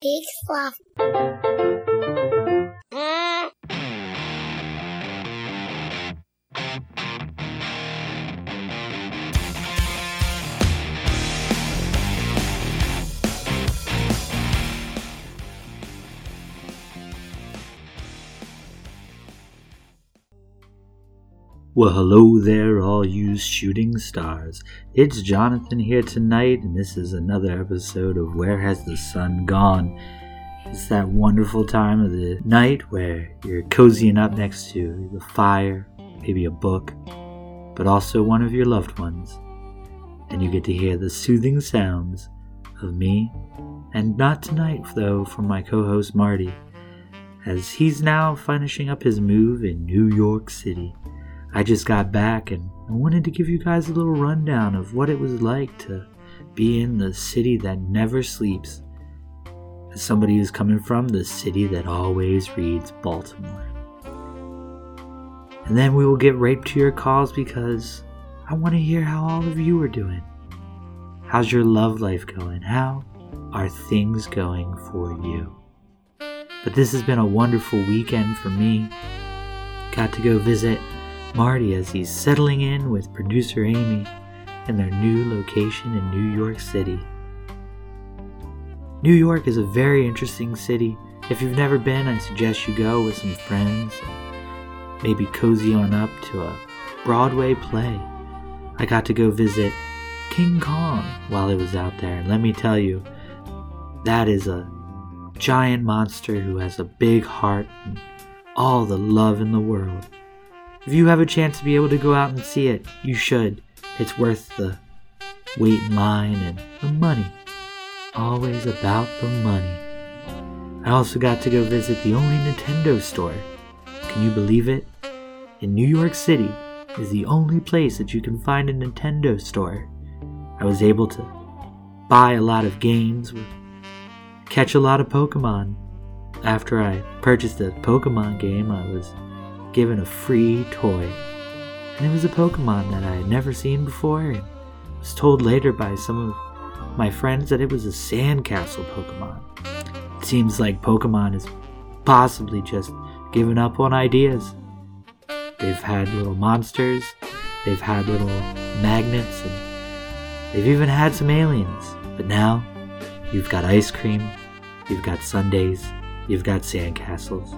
Peak Sloth. Well, hello there, all you shooting stars. It's Jonathan here tonight, and this is another episode of Where Has the Sun Gone? It's that wonderful time of the night where you're cozying up next to the fire, maybe a book, but also one of your loved ones. And you get to hear the soothing sounds of me, and not tonight, though, from my co host Marty, as he's now finishing up his move in New York City. I just got back and I wanted to give you guys a little rundown of what it was like to be in the city that never sleeps. As somebody who's coming from the city that always reads Baltimore. And then we will get right to your calls because I want to hear how all of you are doing. How's your love life going? How are things going for you? But this has been a wonderful weekend for me. Got to go visit Marty as he's settling in with producer Amy in their new location in New York City. New York is a very interesting city. If you've never been, I suggest you go with some friends, maybe cozy on up to a Broadway play. I got to go visit King Kong while I was out there, and let me tell you, that is a giant monster who has a big heart and all the love in the world. If you have a chance to be able to go out and see it, you should. It's worth the wait in line and the money. Always about the money. I also got to go visit the only Nintendo store. Can you believe it? In New York City is the only place that you can find a Nintendo store. I was able to buy a lot of games, catch a lot of Pokemon. After I purchased a Pokemon game, I was given a free toy. And it was a Pokemon that I had never seen before and was told later by some of my friends that it was a sandcastle Pokemon. It seems like Pokemon has possibly just given up on ideas. They've had little monsters, they've had little magnets, and they've even had some aliens. But now, you've got ice cream, you've got sundaes, you've got sandcastles.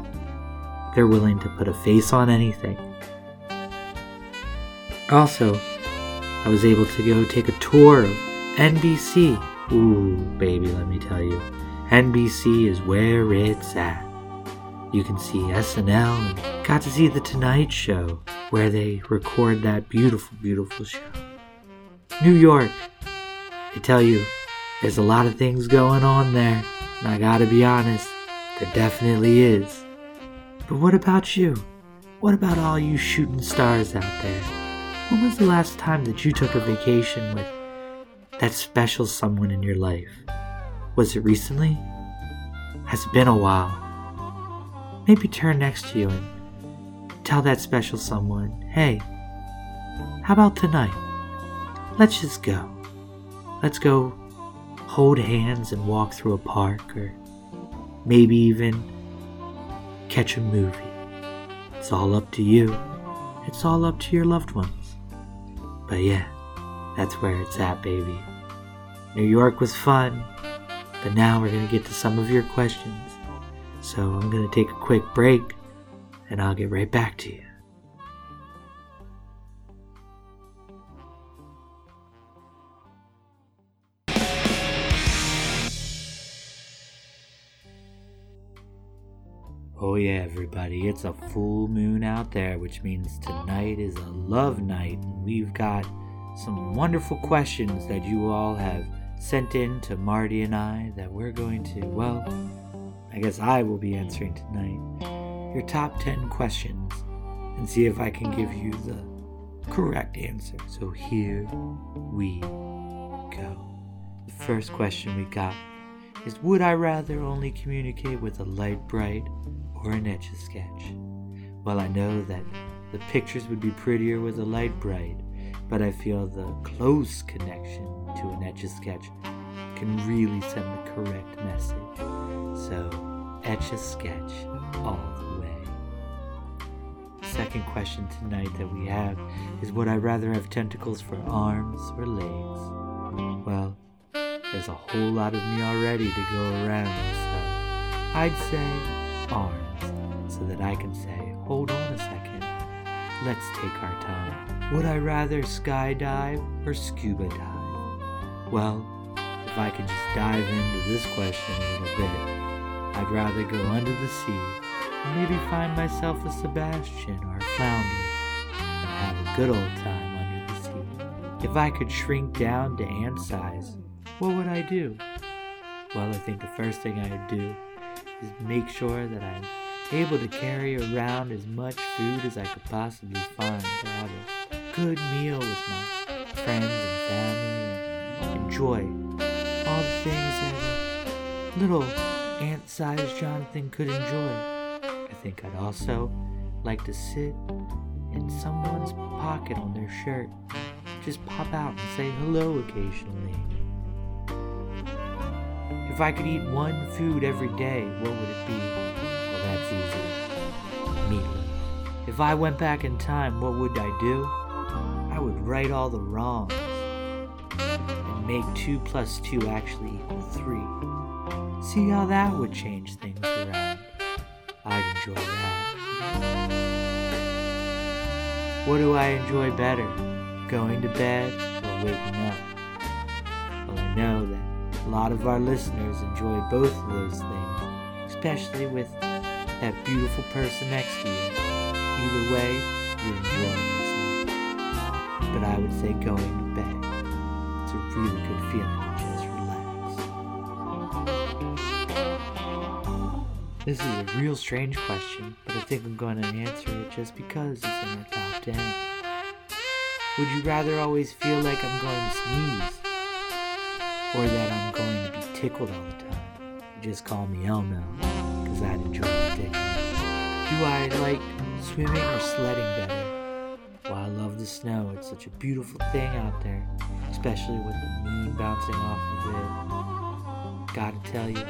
They're willing to put a face on anything. Also, I was able to go take a tour of NBC. Ooh, baby, let me tell you. NBC is where it's at. You can see SNL and got to see The Tonight Show, where they record that beautiful, beautiful show. New York. I tell you, there's a lot of things going on there, and I gotta be honest, there definitely is. But what about you? What about all you shooting stars out there? When was the last time that you took a vacation with that special someone in your life? Was it recently? Has it been a while? Maybe turn next to you and tell that special someone, hey, how about tonight? Let's just go. Let's go hold hands and walk through a park, or maybe even catch a movie. It's all up to you. It's all up to your loved ones. But yeah, that's where it's at, baby. New York was fun, but now we're going to get to some of your questions. So I'm going to take a quick break and I'll get right back to you. Oh, yeah, everybody, it's a full moon out there, which means tonight is a love night. We've got some wonderful questions that you all have sent in to Marty and I that we're going to, well, I guess I will be answering tonight. Your top 10 questions and see if I can give you the correct answer. So here we go. The first question we got is Would I rather only communicate with a Lite-Brite or an etch a sketch. Well, I know that the pictures would be prettier with a Lite-Brite, but I feel the close connection to an etch a sketch can really send the correct message. So, etch a sketch all the way. Second question tonight that we have is Would I rather have tentacles for arms or legs? Well, there's a whole lot of me already to go around, so I'd say arms, so that I can say, hold on a second, let's take our time. Would I rather skydive or scuba dive? Well, if I could just dive into this question a little bit, I'd rather go under the sea and maybe find myself a Sebastian or a flounder and have a good old time under the sea. If I could shrink down to ant size, what would I do? Well, I think the first thing I'd do is make sure that I'm able to carry around as much food as I could possibly find to have a good meal with my friends and family and enjoy all the things that a little ant-sized Jonathan could enjoy. I think I'd also like to sit in someone's pocket on their shirt, just pop out and say hello occasionally. If I could eat one food every day, what would it be? That's easy. Meatloaf. If I went back in time, what would I do? I would right all the wrongs and make 2 plus 2 actually equal 3. See how that would change things around. I'd enjoy that. What do I enjoy better? Going to bed or waking up? Well, I know that a lot of our listeners enjoy both of those things, especially with that beautiful person next to you. Either way, you're enjoying yourself. But I would say going to bed. It's a really good feeling just relax. This is a real strange question, but I think I'm going to answer it just because it's in our top 10. Would you rather always feel like I'm going to sneeze? or that I'm going to be tickled all the time. Just call me Elmo, Do I like swimming or sledding better? Well, I love the snow. It's such a beautiful thing out there, especially with the moon bouncing off of it. Gotta tell you,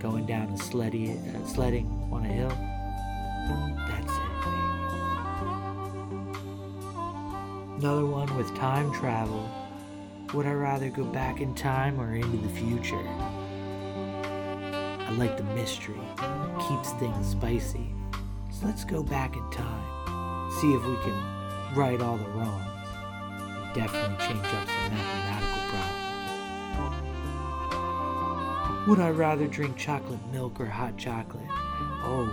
going down a sleddy, uh, sledding on a hill, that's it, Another one with time travel would I rather go back in time or into the future? I like the mystery, it keeps things spicy. So let's go back in time, see if we can right all the wrongs, and definitely change up some mathematical problems. Would I rather drink chocolate milk or hot chocolate? Oh,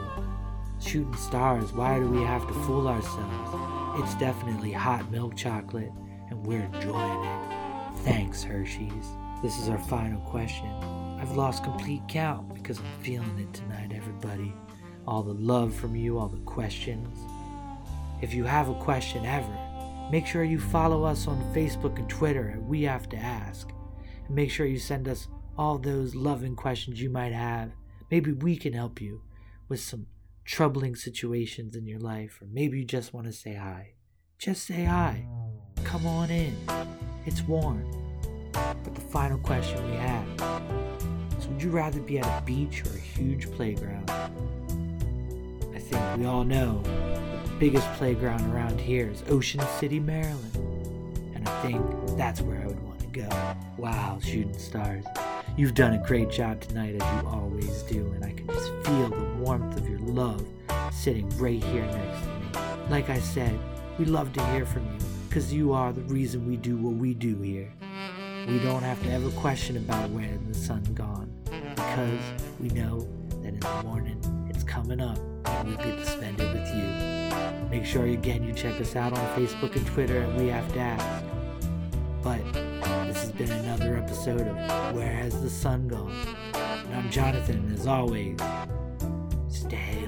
shooting stars, why do we have to fool ourselves? It's definitely hot milk chocolate, and we're enjoying it. Thanks, Hershey's. This is our final question. I've lost complete count because I'm feeling it tonight, everybody. All the love from you, all the questions. If you have a question ever, make sure you follow us on Facebook and Twitter at We Have to Ask. And make sure you send us all those loving questions you might have. Maybe we can help you with some troubling situations in your life, or maybe you just want to say hi. Just say hi. Come on in. It's warm. But the final question we have would you rather be at a beach or a huge playground? I think we all know the biggest playground around here is Ocean City, Maryland. And I think that's where I would want to go. Wow, shooting stars. You've done a great job tonight, as you always do, and I can just feel the warmth of your love sitting right here next to me. Like I said, we love to hear from you because you are the reason we do what we do here. We don't have to ever question about where the sun's gone because we know that in the morning it's coming up and we get to spend it with you. Make sure again you check us out on Facebook and Twitter and We Have to Ask. But this has been another episode of Where Has the Sun Gone? And I'm Jonathan, and as always, stay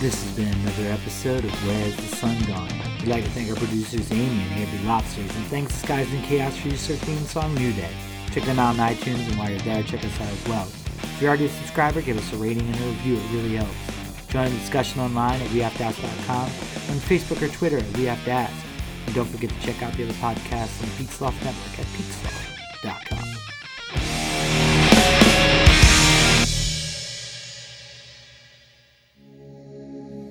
This has been another episode of Where's the Sun Gone? We'd like to thank our producers Amy and Andy Lobsters, and thanks to Skies and Chaos for use our theme song New Day. Check them out on iTunes, and while you're there, check us out as well. If you're already a subscriber, give us a rating and a review, it really helps. Join the discussion online at WeHaveToAsk.com, on Facebook or Twitter at We Have. And don't forget to check out the other podcasts on the Peak Sloth Network at peaksloth.com.